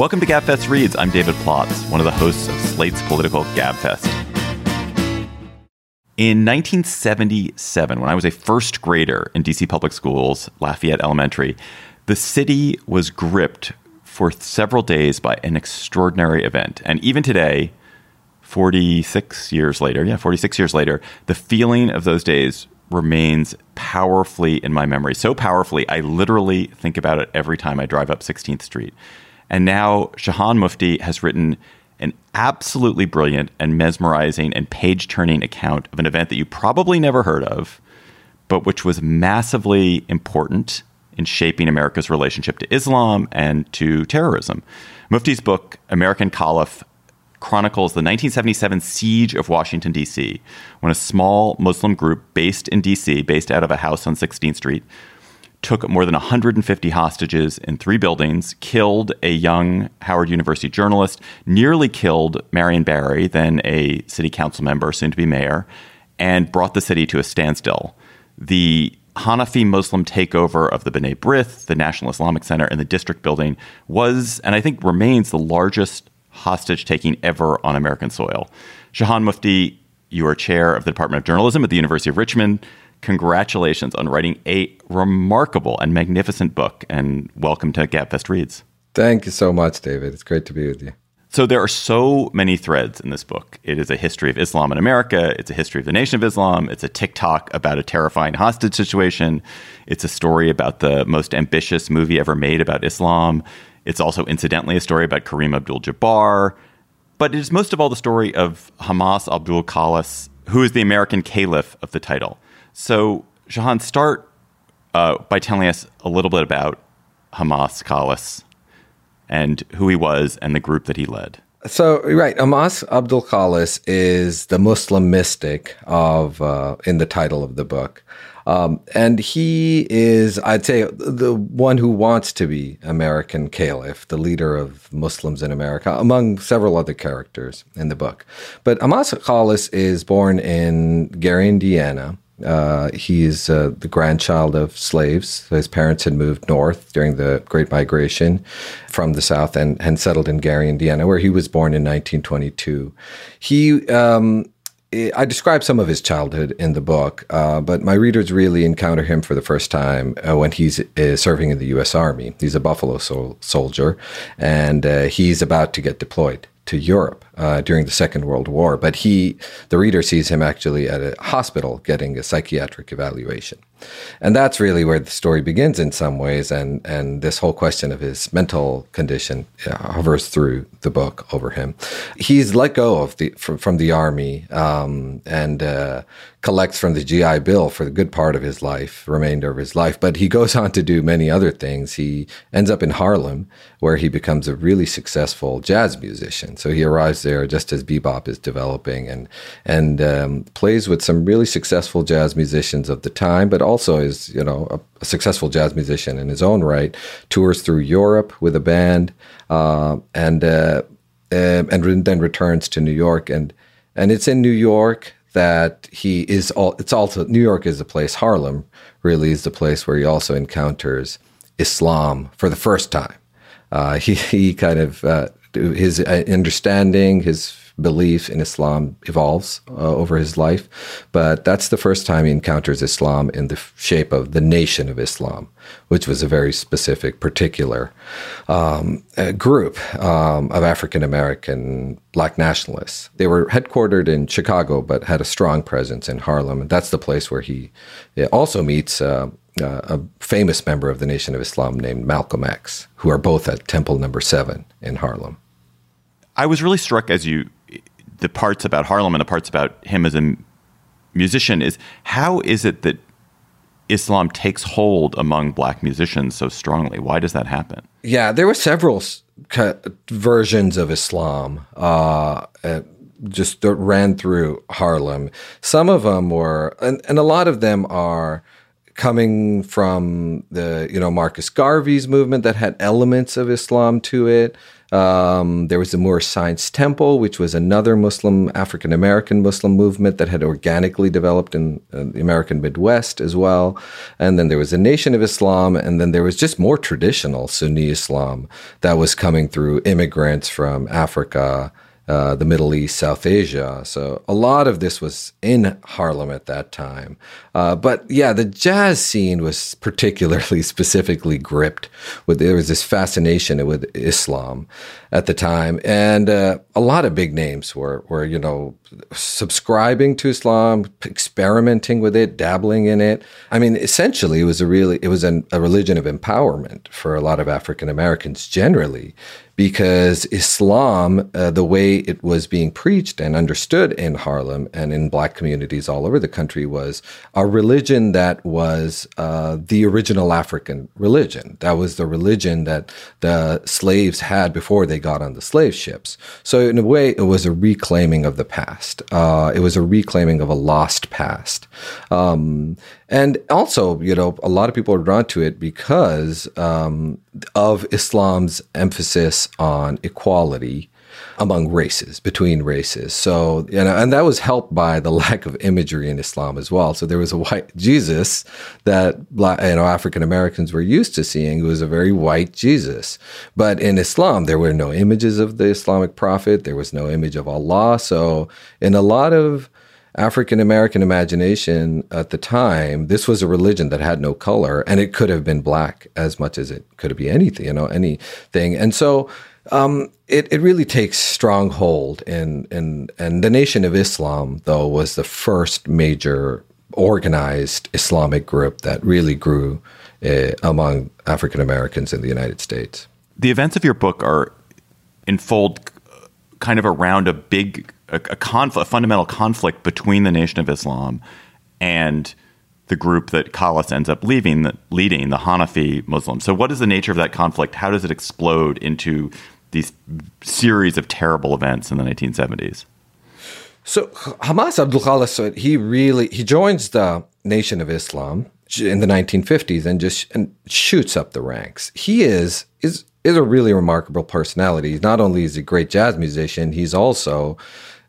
Welcome to Gabfest Reads. I'm David Plotz, one of the hosts of Slate's political Gabfest. In 1977, when I was a first grader in DC public schools, Lafayette Elementary, the city was gripped for several days by an extraordinary event. And even today, 46 years later, yeah, 46 years later, the feeling of those days remains powerfully in my memory. So powerfully, I literally think about it every time I drive up 16th Street. And now Shahan Mufti has written an absolutely brilliant and mesmerizing and page turning account of an event that you probably never heard of, but which was massively important in shaping America's relationship to Islam and to terrorism. Mufti's book, American Caliph, chronicles the 1977 siege of Washington, D.C., when a small Muslim group based in D.C., based out of a house on 16th Street, took more than 150 hostages in three buildings, killed a young Howard University journalist, nearly killed Marion Barry, then a city council member, soon to be mayor, and brought the city to a standstill. The Hanafi Muslim takeover of the B'nai B'rith, the National Islamic Center, and the district building was, and I think remains, the largest hostage taking ever on American soil. Shahan Mufti, you are chair of the Department of Journalism at the University of Richmond congratulations on writing a remarkable and magnificent book. And welcome to Gabfest Reads. Thank you so much, David. It's great to be with you. So there are so many threads in this book. It is a history of Islam in America. It's a history of the Nation of Islam. It's a tick-tock about a terrifying hostage situation. It's a story about the most ambitious movie ever made about Islam. It's also incidentally a story about Kareem Abdul-Jabbar. But it is most of all the story of Hamas Abdul Khalis, who is the American caliph of the title. So, Shahan, start uh, by telling us a little bit about Hamas Khalis and who he was and the group that he led. So right, Hamas Abdul Khalis is the Muslim mystic of uh, in the title of the book, um, and he is, I'd say, the one who wants to be American caliph, the leader of Muslims in America, among several other characters in the book. But Hamas Khalis is born in Gary, Indiana, uh, he's uh, the grandchild of slaves. His parents had moved north during the Great Migration from the South and, and settled in Gary, Indiana, where he was born in 1922. He um, I describe some of his childhood in the book, uh, but my readers really encounter him for the first time uh, when he's uh, serving in the U.S. Army. He's a Buffalo sol- soldier, and uh, he's about to get deployed to Europe uh, during the Second World War. But he, the reader, sees him actually at a hospital getting a psychiatric evaluation, and that's really where the story begins in some ways. And and this whole question of his mental condition uh, hovers through the book over him. He's let go of the from, from the army um, and uh, collects from the GI Bill for the good part of his life, remainder of his life. But he goes on to do many other things. He ends up in Harlem, where he becomes a really successful jazz musician. So he arrives just as bebop is developing, and and um, plays with some really successful jazz musicians of the time, but also is you know a, a successful jazz musician in his own right. Tours through Europe with a band, uh, and uh, um, and then returns to New York, and and it's in New York that he is all it's also New York is the place Harlem really is the place where he also encounters Islam for the first time. Uh, he he kind of uh, his uh, understanding his belief in Islam evolves uh, over his life, but that's the first time he encounters Islam in the shape of the Nation of Islam, which was a very specific, particular um, group um, of African American black nationalists. They were headquartered in Chicago, but had a strong presence in Harlem, and that's the place where he also meets. Uh, uh, a famous member of the Nation of Islam named Malcolm X, who are both at Temple Number Seven in Harlem. I was really struck as you the parts about Harlem and the parts about him as a musician is how is it that Islam takes hold among black musicians so strongly? Why does that happen? Yeah, there were several versions of Islam. Uh, just ran through Harlem. Some of them were, and, and a lot of them are coming from the you know Marcus Garvey's movement that had elements of Islam to it. Um, there was the Moorish Science Temple, which was another Muslim, African American Muslim movement that had organically developed in uh, the American Midwest as well. And then there was the Nation of Islam, and then there was just more traditional Sunni Islam that was coming through immigrants from Africa uh, the Middle East, South Asia. So a lot of this was in Harlem at that time. Uh, but yeah, the jazz scene was particularly specifically gripped with there was this fascination with Islam at the time, and uh, a lot of big names were were you know subscribing to Islam, experimenting with it, dabbling in it. I mean, essentially, it was a really it was an, a religion of empowerment for a lot of African Americans generally because Islam, uh, the way it was being preached and understood in Harlem and in black communities all over the country, was a religion that was uh, the original African religion. That was the religion that the slaves had before they got on the slave ships. So, in a way, it was a reclaiming of the past. Uh, it was a reclaiming of a lost past. Um, and also, you know, a lot of people are drawn to it because um, of Islam's emphasis on equality among races, between races. So, you know, and that was helped by the lack of imagery in Islam as well. So there was a white Jesus that black, you know African Americans were used to seeing, who was a very white Jesus. But in Islam, there were no images of the Islamic prophet. There was no image of Allah. So in a lot of African American imagination at the time, this was a religion that had no color, and it could have been black as much as it could be anything, you know, anything. And so um, it, it really takes strong hold in, in and the Nation of Islam, though, was the first major organized Islamic group that really grew uh, among African Americans in the United States. The events of your book are unfold kind of around a big a, a conflict, a fundamental conflict between the Nation of Islam and the group that Khalis ends up leaving, leading, the Hanafi Muslims. So, what is the nature of that conflict? How does it explode into these series of terrible events in the 1970s? So, Hamas Abdul Khalis, he really he joins the Nation of Islam in the 1950s and just and shoots up the ranks. He is is is a really remarkable personality. Not only is he a great jazz musician, he's also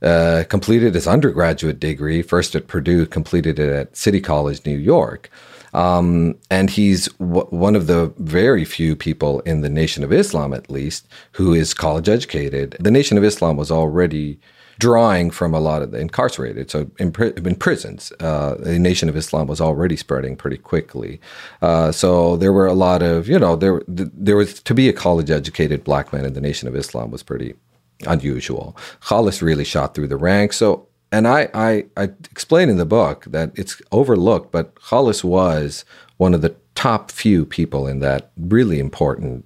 uh, completed his undergraduate degree, first at Purdue, completed it at City College, New York. Um, and he's w- one of the very few people in the Nation of Islam, at least, who is college educated. The Nation of Islam was already drawing from a lot of the incarcerated. So in, in prisons, uh, the Nation of Islam was already spreading pretty quickly. Uh, so there were a lot of, you know, there there was to be a college educated black man in the Nation of Islam was pretty unusual. Khalis really shot through the ranks. So, and I, I, I explain in the book that it's overlooked, but Khalis was one of the top few people in that really important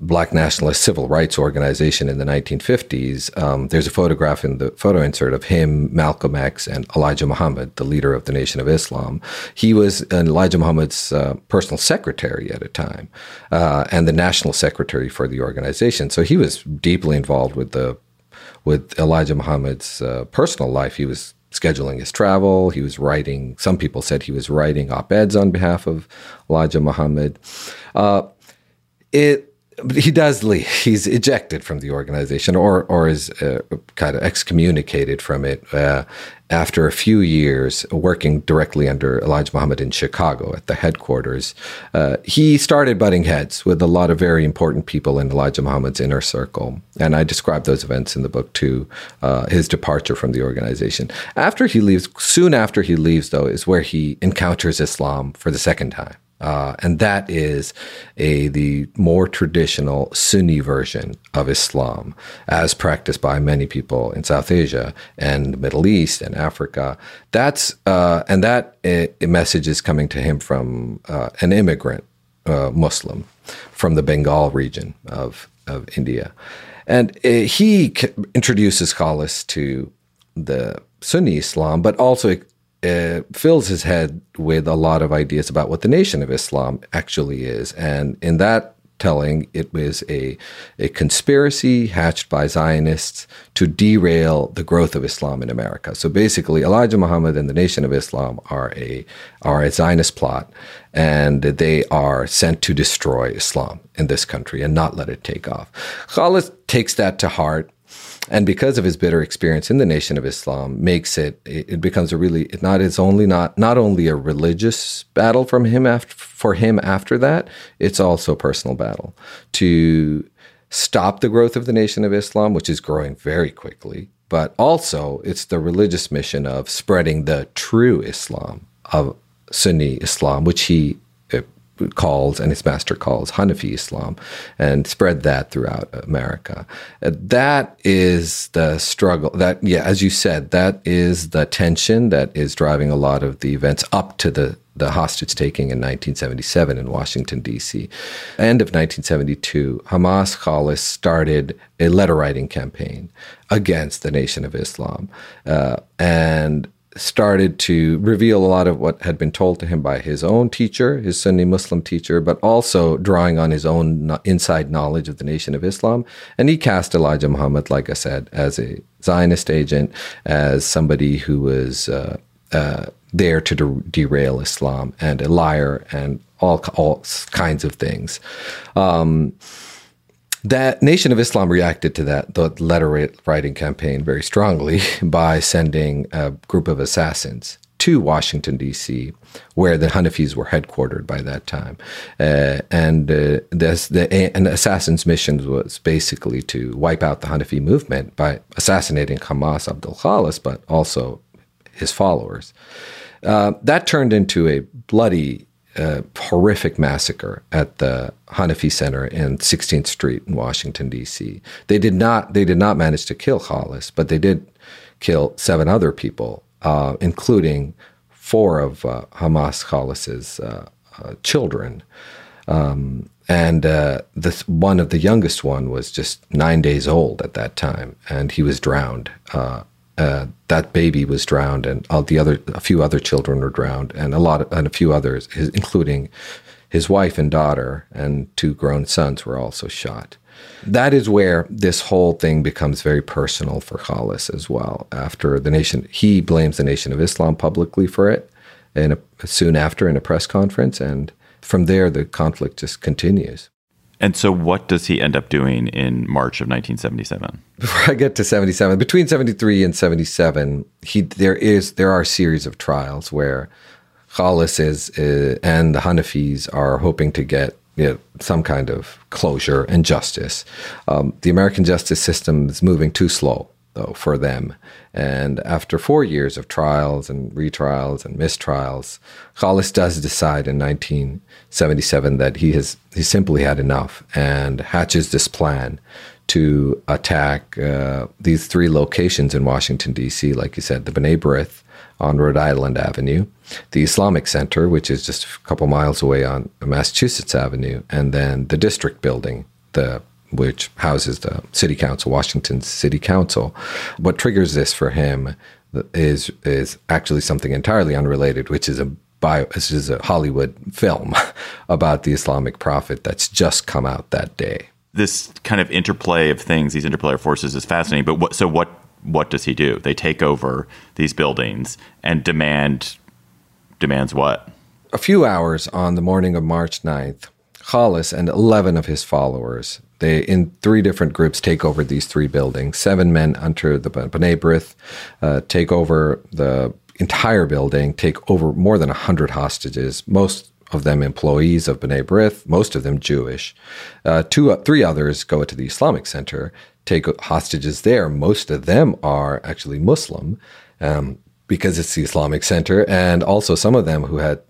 black nationalist civil rights organization in the 1950s. Um, there's a photograph in the photo insert of him, Malcolm X, and Elijah Muhammad, the leader of the Nation of Islam. He was Elijah Muhammad's uh, personal secretary at a time uh, and the national secretary for the organization. So he was deeply involved with the with Elijah Muhammad's uh, personal life. He was scheduling his travel. He was writing. Some people said he was writing op eds on behalf of Elijah Muhammad. Uh, it but he does leave. He's ejected from the organization, or or is uh, kind of excommunicated from it uh, after a few years working directly under Elijah Muhammad in Chicago at the headquarters. Uh, he started butting heads with a lot of very important people in Elijah Muhammad's inner circle, and I describe those events in the book too. Uh, his departure from the organization. After he leaves, soon after he leaves, though, is where he encounters Islam for the second time. Uh, and that is a the more traditional Sunni version of Islam, as practiced by many people in South Asia and the Middle East and Africa. That's uh, and that uh, message is coming to him from uh, an immigrant uh, Muslim from the Bengal region of of India, and uh, he introduces Khalis to the Sunni Islam, but also uh, fills his head with a lot of ideas about what the Nation of Islam actually is. And in that telling it was a, a conspiracy hatched by Zionists to derail the growth of Islam in America. So basically, Elijah Muhammad and the Nation of Islam are a are a Zionist plot, and they are sent to destroy Islam in this country and not let it take off. Khalid takes that to heart and because of his bitter experience in the Nation of Islam, makes it it becomes a really not it's only not not only a religious battle from him after for him after that, it's also a personal battle. To stop the growth of the Nation of Islam, which is growing very quickly, but also it's the religious mission of spreading the true Islam of Sunni Islam, which he calls and his master calls Hanafi Islam and spread that throughout America. That is the struggle that, yeah, as you said, that is the tension that is driving a lot of the events up to the the hostage taking in 1977 in Washington, D.C. End of 1972, Hamas Khalis started a letter writing campaign against the Nation of Islam. Uh, and started to reveal a lot of what had been told to him by his own teacher, his Sunni Muslim teacher, but also drawing on his own inside knowledge of the Nation of Islam. And he cast Elijah Muhammad, like I said, as a Zionist agent, as somebody who was uh, uh, there to de- derail Islam and a liar and all, all kinds of things. Um, that Nation of Islam reacted to that the letter writing campaign very strongly by sending a group of assassins to Washington D.C., where the Hanafis were headquartered by that time, uh, and uh, this, the assassin's mission was basically to wipe out the Hanafi movement by assassinating Hamas Abdul Khalis, but also his followers. Uh, that turned into a bloody a horrific massacre at the Hanafi Center in 16th Street in Washington D.C. They did not they did not manage to kill Khalis, but they did kill seven other people, uh, including four of uh, Hamas Khalis's uh, uh, children. Um, and uh, this one of the youngest one was just nine days old at that time, and he was drowned uh, that baby was drowned, and all the other a few other children were drowned, and a lot of, and a few others, his, including his wife and daughter, and two grown sons were also shot. That is where this whole thing becomes very personal for Khalis as well. After the nation, he blames the Nation of Islam publicly for it, and soon after in a press conference, and from there the conflict just continues. And so, what does he end up doing in March of 1977? Before I get to 77, between 73 and 77, he there is there are a series of trials where Khalis is uh, and the Hanafis are hoping to get you know, some kind of closure and justice. Um, the American justice system is moving too slow though for them. And after four years of trials and retrials and mistrials, Khalis does decide in 1977 that he has he simply had enough and hatches this plan to attack uh, these three locations in Washington D.C. Like you said, the B'nai B'rith on Rhode Island Avenue, the Islamic Center, which is just a couple miles away on Massachusetts Avenue, and then the District Building, the which houses the city council, Washington City Council. What triggers this for him is is actually something entirely unrelated, which is a bio, this is a Hollywood film about the Islamic Prophet that's just come out that day. This kind of interplay of things, these interplay of forces, is fascinating. But what, so what? What does he do? They take over these buildings and demand demands what? A few hours on the morning of March 9th, Khalis and 11 of his followers they, in three different groups, take over these three buildings. Seven men enter the B'nai B'rith, uh, take over the entire building, take over more than 100 hostages, most of them employees of B'nai B'rith, most of them Jewish. Uh, two, uh, three others go to the Islamic Center, take hostages there. Most of them are actually Muslim. Um, because it's the Islamic Center, and also some of them who had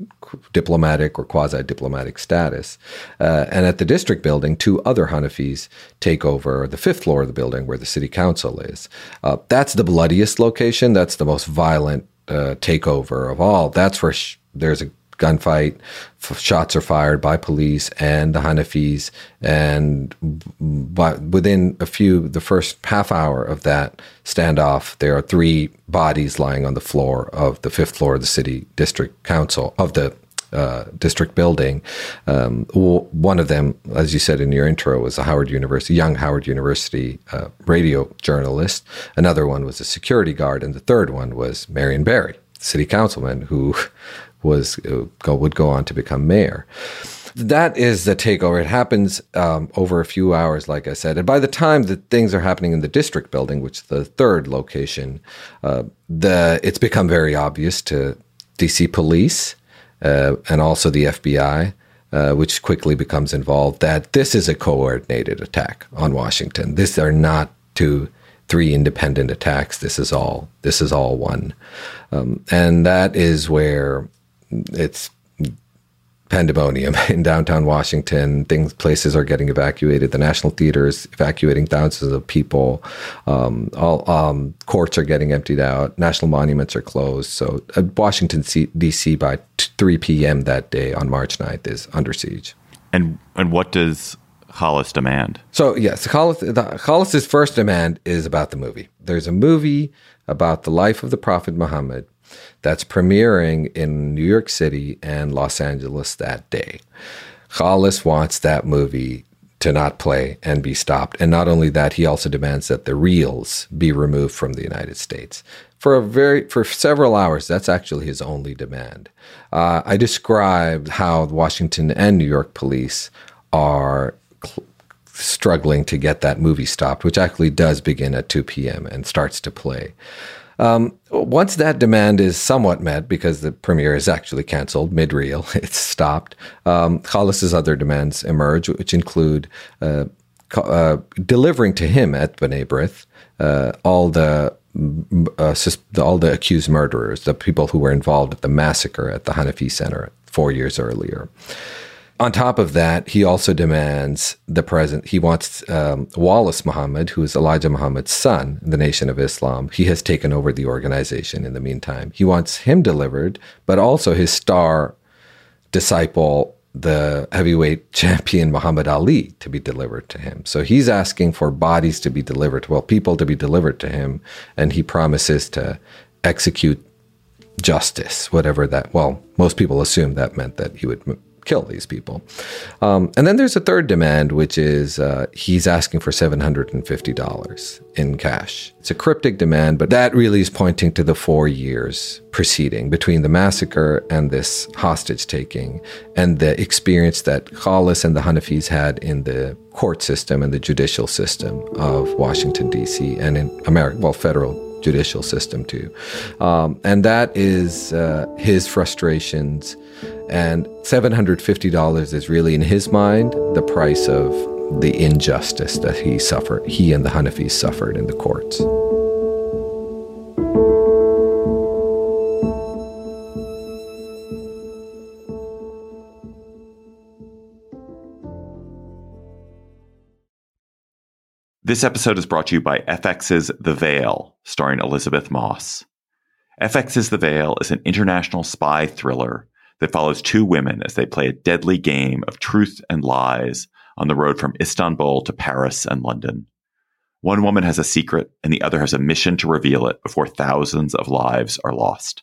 diplomatic or quasi diplomatic status. Uh, and at the district building, two other Hanafis take over the fifth floor of the building where the city council is. Uh, that's the bloodiest location. That's the most violent uh, takeover of all. That's where sh- there's a gunfight. Shots are fired by police and the Hanafis. And within a few, the first half hour of that standoff, there are three bodies lying on the floor of the fifth floor of the city district council of the uh, district building. Um, one of them, as you said in your intro, was a Howard University, young Howard University uh, radio journalist. Another one was a security guard, and the third one was Marion Barry, city councilman, who was uh, go, would go on to become mayor that is the takeover. It happens um, over a few hours, like I said. And by the time that things are happening in the district building, which is the third location, uh, the it's become very obvious to DC police uh, and also the FBI, uh, which quickly becomes involved, that this is a coordinated attack on Washington. These are not two, three independent attacks. This is all. This is all one, um, and that is where it's pandemonium in downtown Washington. Things, places are getting evacuated. The National Theater is evacuating thousands of people. Um, all um, courts are getting emptied out. National monuments are closed. So uh, Washington D.C. by 3 p.m. that day on March 9th is under siege. And and what does Khalis demand? So yes, Khalis, the, Khalis's first demand is about the movie. There's a movie about the life of the Prophet Muhammad that's premiering in New York City and Los Angeles that day. Khalis wants that movie to not play and be stopped. And not only that, he also demands that the reels be removed from the United States. For a very for several hours, that's actually his only demand. Uh, I described how Washington and New York police are cl- struggling to get that movie stopped, which actually does begin at 2 p.m. and starts to play. Um, once that demand is somewhat met, because the premiere is actually canceled mid reel, it's stopped. Um, Khalis's other demands emerge, which include uh, uh, delivering to him at B'nai B'rith uh, all the uh, all the accused murderers, the people who were involved at the massacre at the Hanafi Center four years earlier on top of that, he also demands the president. He wants um, Wallace Muhammad, who is Elijah Muhammad's son, the Nation of Islam. He has taken over the organization in the meantime. He wants him delivered, but also his star disciple, the heavyweight champion Muhammad Ali, to be delivered to him. So he's asking for bodies to be delivered, well, people to be delivered to him, and he promises to execute justice, whatever that. Well, most people assume that meant that he would kill these people. Um, and then there's a third demand, which is uh, he's asking for $750 in cash. It's a cryptic demand, but that really is pointing to the four years preceding between the massacre and this hostage taking and the experience that Khalis and the Hanafis had in the court system and the judicial system of Washington, D.C., and in America, well, federal judicial system too. Um, and that is uh, his frustrations and $750 is really, in his mind, the price of the injustice that he suffered, he and the Hanafis suffered in the courts. This episode is brought to you by FX's The Veil, starring Elisabeth Moss. FX's The Veil is an international spy thriller that follows two women as they play a deadly game of truth and lies on the road from Istanbul to Paris and London. One woman has a secret, and the other has a mission to reveal it before thousands of lives are lost.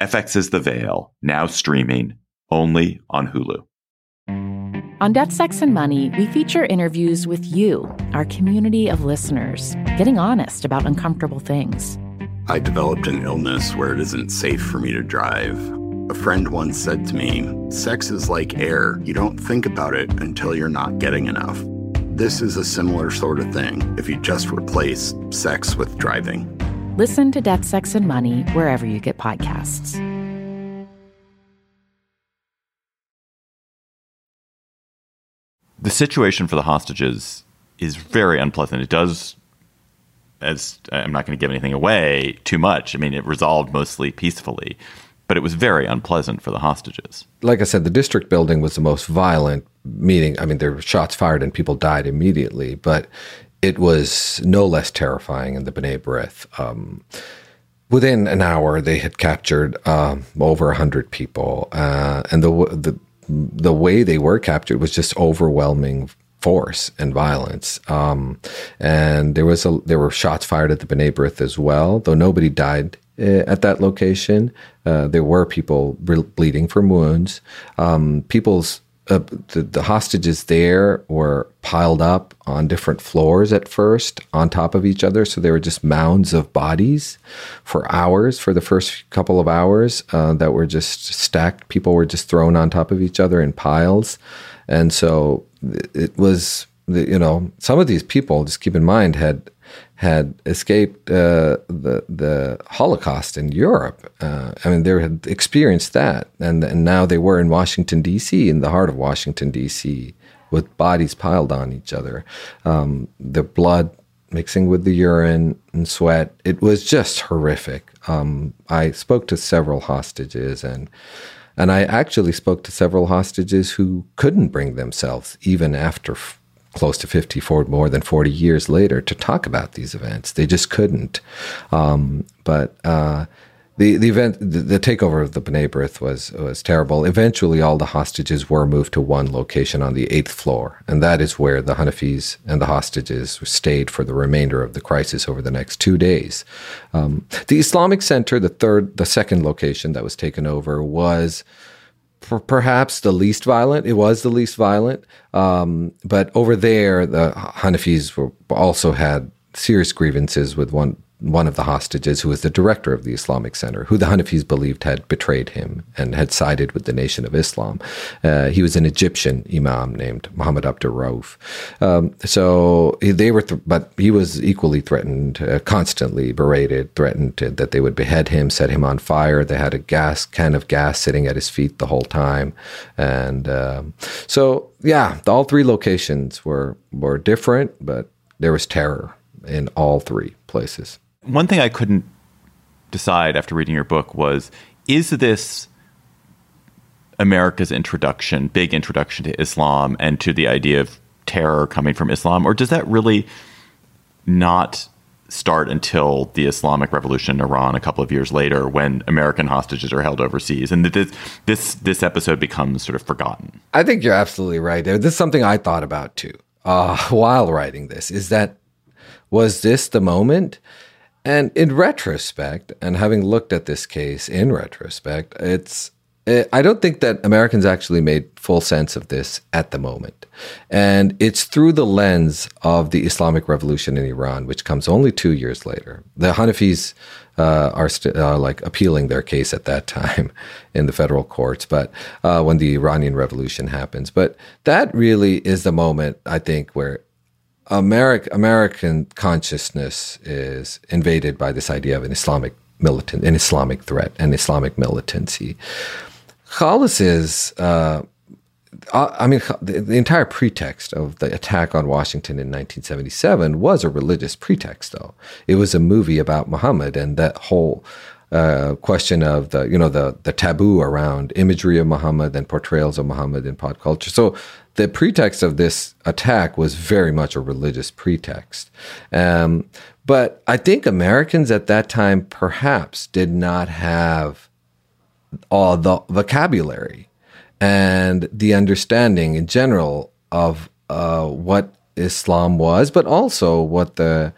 FX's The Veil, now streaming only on Hulu. On Death, Sex, and Money, we feature interviews with you, our community of listeners, getting honest about uncomfortable things. I developed an illness where it isn't safe for me to drive. A friend once said to me, Sex is like air. You don't think about it until you're not getting enough. This is a similar sort of thing if you just replace sex with driving. Listen to Death, Sex, and Money wherever you get podcasts. The situation for the hostages is very unpleasant. It does, as I'm not going to give anything away too much. I mean, it resolved mostly peacefully but it was very unpleasant for the hostages. Like I said, the district building was the most violent meeting. I mean, there were shots fired and people died immediately, but it was no less terrifying in the B'nai B'rith. Um, within an hour, they had captured um, over hundred people, uh, and the the the way they were captured was just overwhelming force and violence. Um, and there was a there were shots fired at the B'nai B'rith as well, though nobody died at that location. Uh, there were people bleeding from wounds. Um, people's uh, the, the, hostages there were piled up on different floors at first, on top of each other. So they were just mounds of bodies for hours, for the first couple of hours, uh, that were just stacked. People were just thrown on top of each other in piles. And so it was, you know, some of these people, just keep in mind, had had escaped uh, the the Holocaust in Europe. Uh, I mean, they had experienced that, and and now they were in Washington D.C. in the heart of Washington D.C. with bodies piled on each other, um, the blood mixing with the urine and sweat. It was just horrific. Um, I spoke to several hostages and. And I actually spoke to several hostages who couldn't bring themselves, even after close to 50, more than 40 years later to talk about these events. They just couldn't. Um, but uh, the, the event, the, the, takeover of the B'nai B'rith was, was terrible. Eventually, all the hostages were moved to one location on the eighth floor. And that is where the Hanafis and the hostages stayed for the remainder of the crisis over the next two days. Um, the Islamic Center, the third, the second location that was taken over, was perhaps the least violent. It was the least violent. Um, but over there, the Hanafis were also had serious grievances with one one of the hostages, who was the director of the Islamic Center, who the Hanafis believed had betrayed him and had sided with the Nation of Islam. Uh, he was an Egyptian imam named Muhammad Abdur Rauf. Um, so they were, th- but he was equally threatened, uh, constantly berated, threatened that they would behead him, set him on fire. They had a gas can of gas sitting at his feet the whole time, and um, so yeah, all three locations were were different, but there was terror in all three places one thing I couldn't decide after reading your book was is this America's introduction, big introduction to Islam and to the idea of terror coming from Islam, or does that really not start until the Islamic Revolution in Iran a couple of years later, when American hostages are held overseas, and this this this episode becomes sort of forgotten? I think you're absolutely right. This is something I thought about too uh, while writing this. Is that was this the moment? And in retrospect, and having looked at this case in retrospect, it's it, I don't think that Americans actually made full sense of this at the moment. And it's through the lens of the Islamic Revolution in Iran, which comes only two years later. The Hanafis uh, are st- uh, like appealing their case at that time in the federal courts, but uh, when the Iranian Revolution happens. But that really is the moment, I think, where American American consciousness is invaded by this idea of an Islamic militant, an Islamic threat, an Islamic militancy. Khalis is, uh, I mean, the, the, entire pretext of the attack on Washington in 1977 was a religious pretext, though. It was a movie about Muhammad and that whole uh, question of the, you know, the the taboo around imagery of Muhammad and portrayals of Muhammad in pop culture. So the pretext of this attack was very much a religious pretext. Um, but I think Americans at that time perhaps did not have all the vocabulary and the understanding in general of uh, what Islam was, but also what the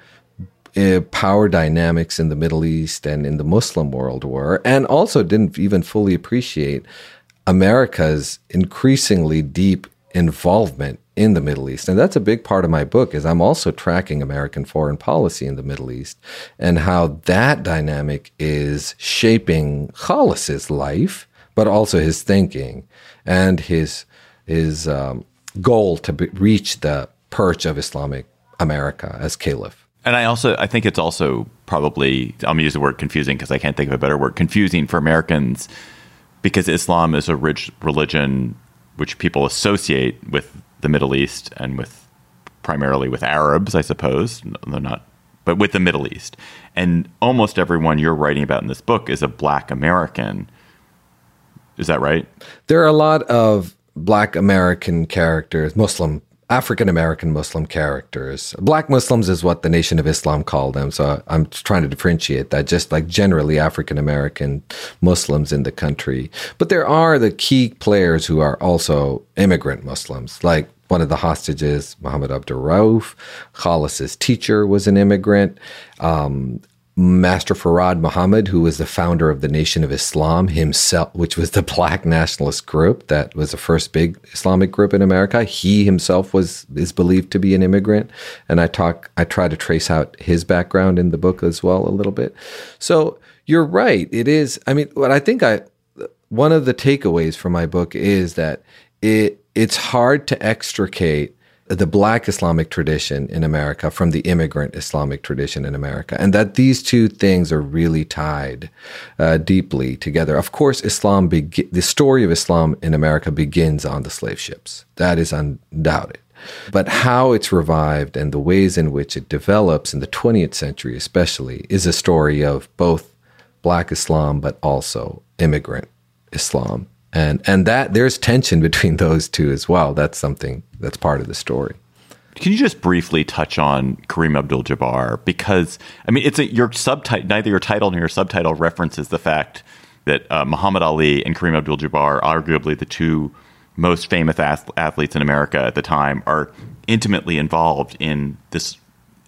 uh, power dynamics in the Middle East and in the Muslim world were, and also didn't even fully appreciate America's increasingly deep involvement in the Middle East. And that's a big part of my book is I'm also tracking American foreign policy in the Middle East and how that dynamic is shaping Khalis's life, but also his thinking and his his um, goal to be, reach the perch of Islamic America as caliph. And I also I think it's also probably I'm gonna use the word confusing because I can't think of a better word confusing for Americans because Islam is a rich religion which people associate with the Middle East and with primarily with Arabs, I suppose. They're not, but with the Middle East. And almost everyone you're writing about in this book is a Black American. Is that right? There are a lot of Black American characters, Muslim African American Muslim characters. Black Muslims is what the Nation of Islam called them. So I'm trying to differentiate that, just like generally African American Muslims in the country. But there are the key players who are also immigrant Muslims, like one of the hostages, Muhammad Abdur Rauf. Khalis's teacher was an immigrant. Um, Master Farad Muhammad, who was the founder of the Nation of Islam himself, which was the black nationalist group that was the first big Islamic group in America. He himself was is believed to be an immigrant, and I talk I try to trace out his background in the book as well a little bit. So you're right. It is. I mean, what I think I one of the takeaways from my book is that it it's hard to extricate the black Islamic tradition in America from the immigrant Islamic tradition in America, and that these two things are really tied uh, deeply together. Of course, Islam be- the story of Islam in America begins on the slave ships. That is undoubted. But how it's revived and the ways in which it develops in the 20th century, especially, is a story of both black Islam but also immigrant Islam and and that there's tension between those two as well. That's something that's part of the story. Can you just briefly touch on Kareem Abdul-Jabbar? Because I mean, it's a, your subtitle. Neither your title nor your subtitle references the fact that uh, Muhammad Ali and Kareem Abdul-Jabbar, arguably the two most famous athletes in America at the time, are intimately involved in this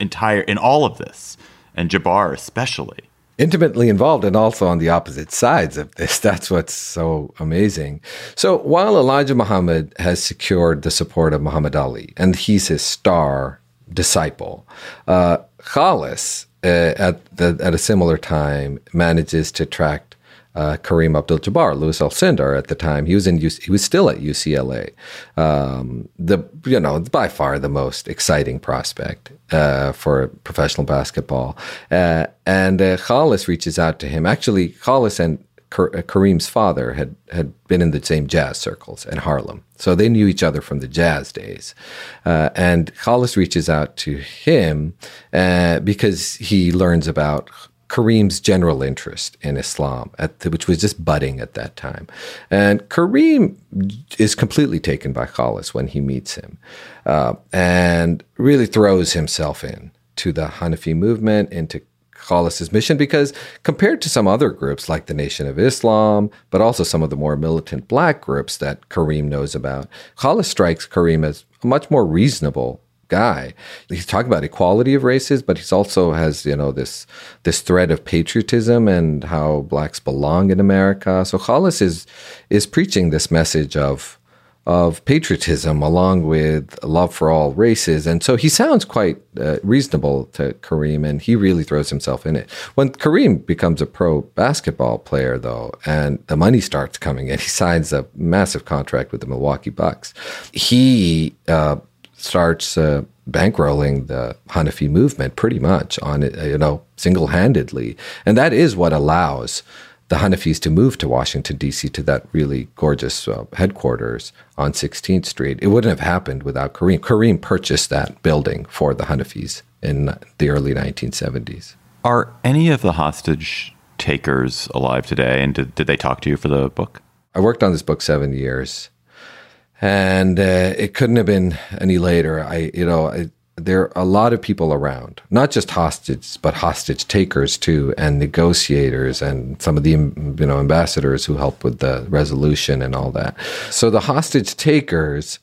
entire in all of this, and Jabbar especially intimately involved and also on the opposite sides of this. That's what's so amazing. So while Elijah Muhammad has secured the support of Muhammad Ali and he's his star disciple, uh, Khalis uh, at the, at a similar time manages to attract uh, Kareem Abdul-Jabbar, Louis Alcindor at the time. He was in UC, he was still at UCLA. Um, the you know by far the most exciting prospect uh, for professional basketball. Uh, and uh, reaches out to him. Actually, Khalis and uh, Kareem's father had had been in the same jazz circles in Harlem, so they knew each other from the jazz days. Uh, and Khalis reaches out to him uh, because he learns about Kareem's general interest in Islam, the, which was just budding at that time. And Kareem is completely taken by Khalis when he meets him uh, and really throws himself in to the Hanafi movement, into Khalis's mission, because compared to some other groups like the Nation of Islam, but also some of the more militant black groups that Kareem knows about, Khalis strikes Kareem as a much more reasonable guy. He's talking about equality of races, but he's also has you know this this thread of patriotism and how blacks belong in America. So Khalis is is preaching this message of of patriotism along with love for all races. And so he sounds quite uh, reasonable to Kareem, and he really throws himself in it. When Kareem becomes a pro basketball player, though, and the money starts coming in, he signs a massive contract with the Milwaukee Bucks. He uh, starts uh, bankrolling the Hanafi movement pretty much on it, you know, single handedly. And that is what allows the Hanafis to move to Washington, D.C., to that really gorgeous uh, headquarters on 16th Street. It wouldn't have happened without Kareem. Kareem purchased that building for the Hanafis in the early 1970s. Are any of the hostage takers alive today? And did, did they talk to you for the book? I worked on this book seven years and uh, it couldn't have been any later. I, you know, I, there are a lot of people around, not just hostages, but hostage takers too, and negotiators, and some of the you know ambassadors who help with the resolution and all that. So the hostage takers.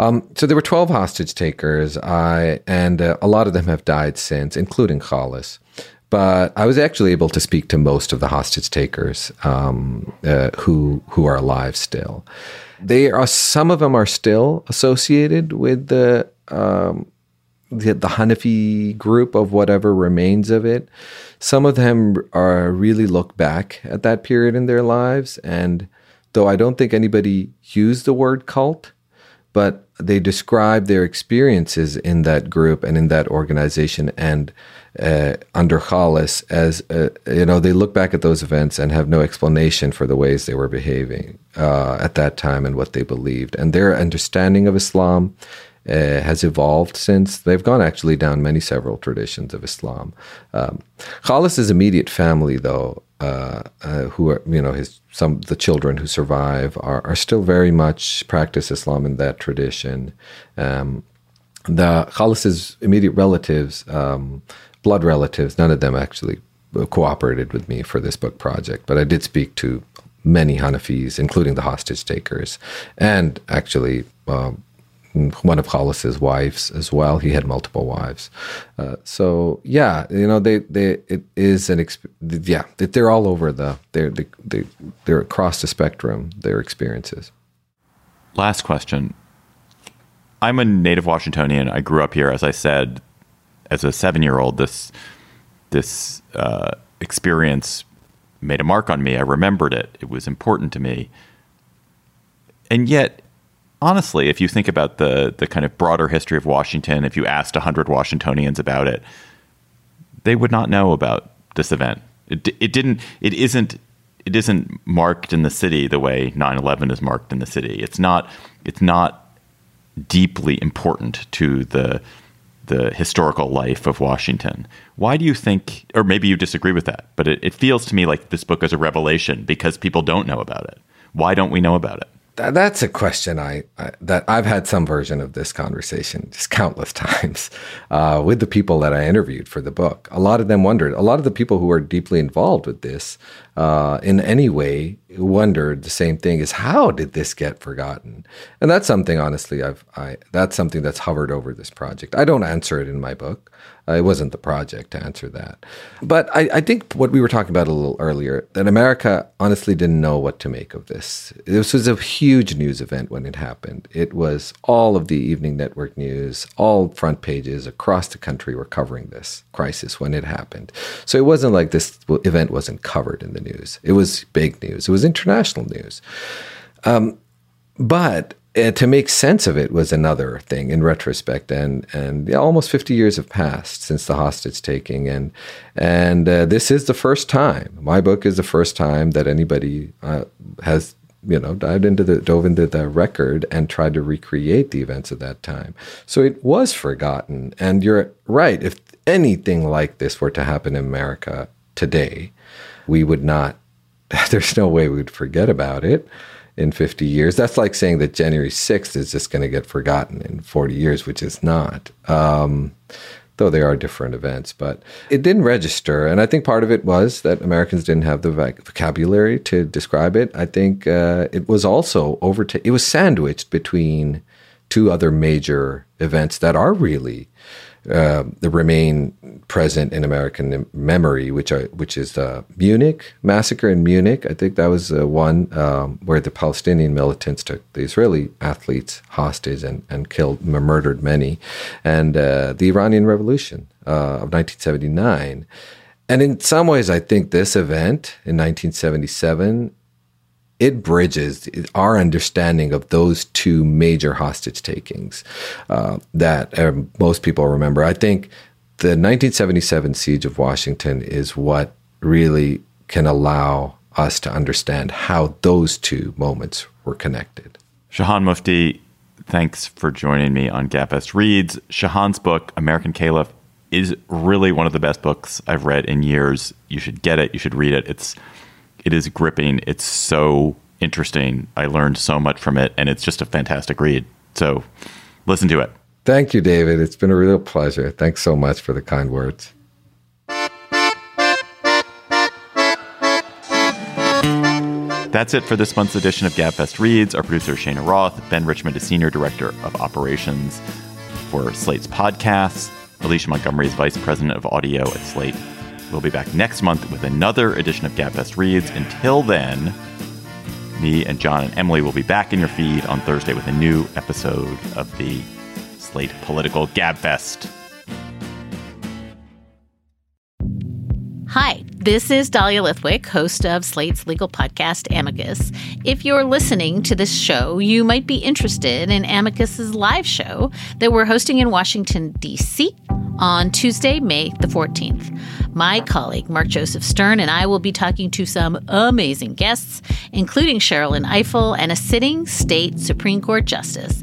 Um, so there were 12 hostage takers, I, and uh, a lot of them have died since, including Khalis. But I was actually able to speak to most of the hostage takers um, uh, who who are alive still. They are some of them are still associated with the um, the, the Hanafi group of whatever remains of it. Some of them are really look back at that period in their lives, and though I don't think anybody used the word cult, but they describe their experiences in that group and in that organization and uh, under Khalis as uh, you know they look back at those events and have no explanation for the ways they were behaving uh, at that time and what they believed and their understanding of Islam uh, has evolved since they've gone actually down many several traditions of Islam. Um, Khalis's immediate family though uh, uh, who are you know his some the children who survive are, are still very much practice Islam in that tradition. Um, the Khalis's immediate relatives um, blood relatives, none of them actually cooperated with me for this book project, but I did speak to many Hanafis, including the hostage takers, and actually um, one of Khalis's wives as well. He had multiple wives. Uh, so yeah, you know, they they it is an exp- yeah they're all over the they're they, they they're across the spectrum their experiences. Last question. I'm a native Washingtonian. I grew up here, as I said, as a seven year old. This this uh, experience made a mark on me. I remembered it. It was important to me. And yet, honestly, if you think about the the kind of broader history of Washington, if you asked 100 Washingtonians about it, they would not know about this event. It, it didn't it isn't it isn't marked in the city the way 9/11 is marked in the city. It's not it's not deeply important to the the historical life of Washington. Why do you think, or maybe you disagree with that, but it, it feels to me like this book is a revelation because people don't know about it. Why don't we know about it? That's a question I, I, that I've had some version of this conversation just countless times uh, with the people that I interviewed for the book. A lot of them wondered. A lot of the people who are deeply involved with this uh, in any way wondered the same thing: is how did this get forgotten? And that's something, honestly, I've I that's something that's hovered over this project. I don't answer it in my book. Uh, it wasn't the project to answer that. But I, I, think what we were talking about a little earlier, that America honestly didn't know what to make of this. This was a huge news event when it happened. It was all of the evening network news, all front pages across the country were covering this crisis when it happened. So it wasn't like this event wasn't covered in the news. It was big news, it was international news. Um, but uh, to make sense of it was another thing in retrospect and and yeah, almost 50 years have passed since the hostage taking and and uh, this is the first time my book is the first time that anybody uh, has you know dived into the dove into the record and tried to recreate the events of that time. So it was forgotten and you're right if anything like this were to happen in america today we would not there's no way we'd forget about it in 50 years. That's like saying that January 6th is just going to get forgotten in 40 years, which is not. Um, though they are different events, but it didn't register. And I think part of it was that Americans didn't have the vocabulary to describe it. I think uh, it was also over. it was sandwiched between two other major events that are really uh, remain present in American memory, which are which is the Munich massacre in Munich. I think that was uh, one um, where the Palestinian militants took the Israeli athletes hostage and and killed murdered many, and uh, the Iranian Revolution uh, of 1979. And in some ways, I think this event in 1977 it bridges our understanding of those two major hostage takings uh, that uh, most people remember. I think the 1977 siege of Washington is what really can allow us to understand how those two moments were connected. Shahan Mufti, thanks for joining me on Gabfest Reads. Shahan's book, American Caliph, is really one of the best books I've read in years. You should get it. You should read it. It's it is gripping. It's so interesting. I learned so much from it, and it's just a fantastic read. So listen to it. Thank you, David. It's been a real pleasure. Thanks so much for the kind words. That's it for this month's edition of Gabfest Reads. Our producer, Cheyna Roth. Ben Richmond is Senior Director of Operations for Slate's podcasts. Alicia Montgomery is Vice President of Audio at Slate. We'll be back next month with another edition of Gabfest Reads. Until then, me and John and Emily will be back in your feed on Thursday with a new episode of the Slate Political Gabfest. Hi, this is Dahlia Lithwick, host of Slate's legal podcast, Amicus. If you're listening to this show, you might be interested in Amicus's live show that we're hosting in Washington, D.C. on Tuesday, May the 14th. My colleague, Mark Joseph Stern, and I will be talking to some amazing guests, including Sherrilyn Ifill and a sitting state Supreme Court justice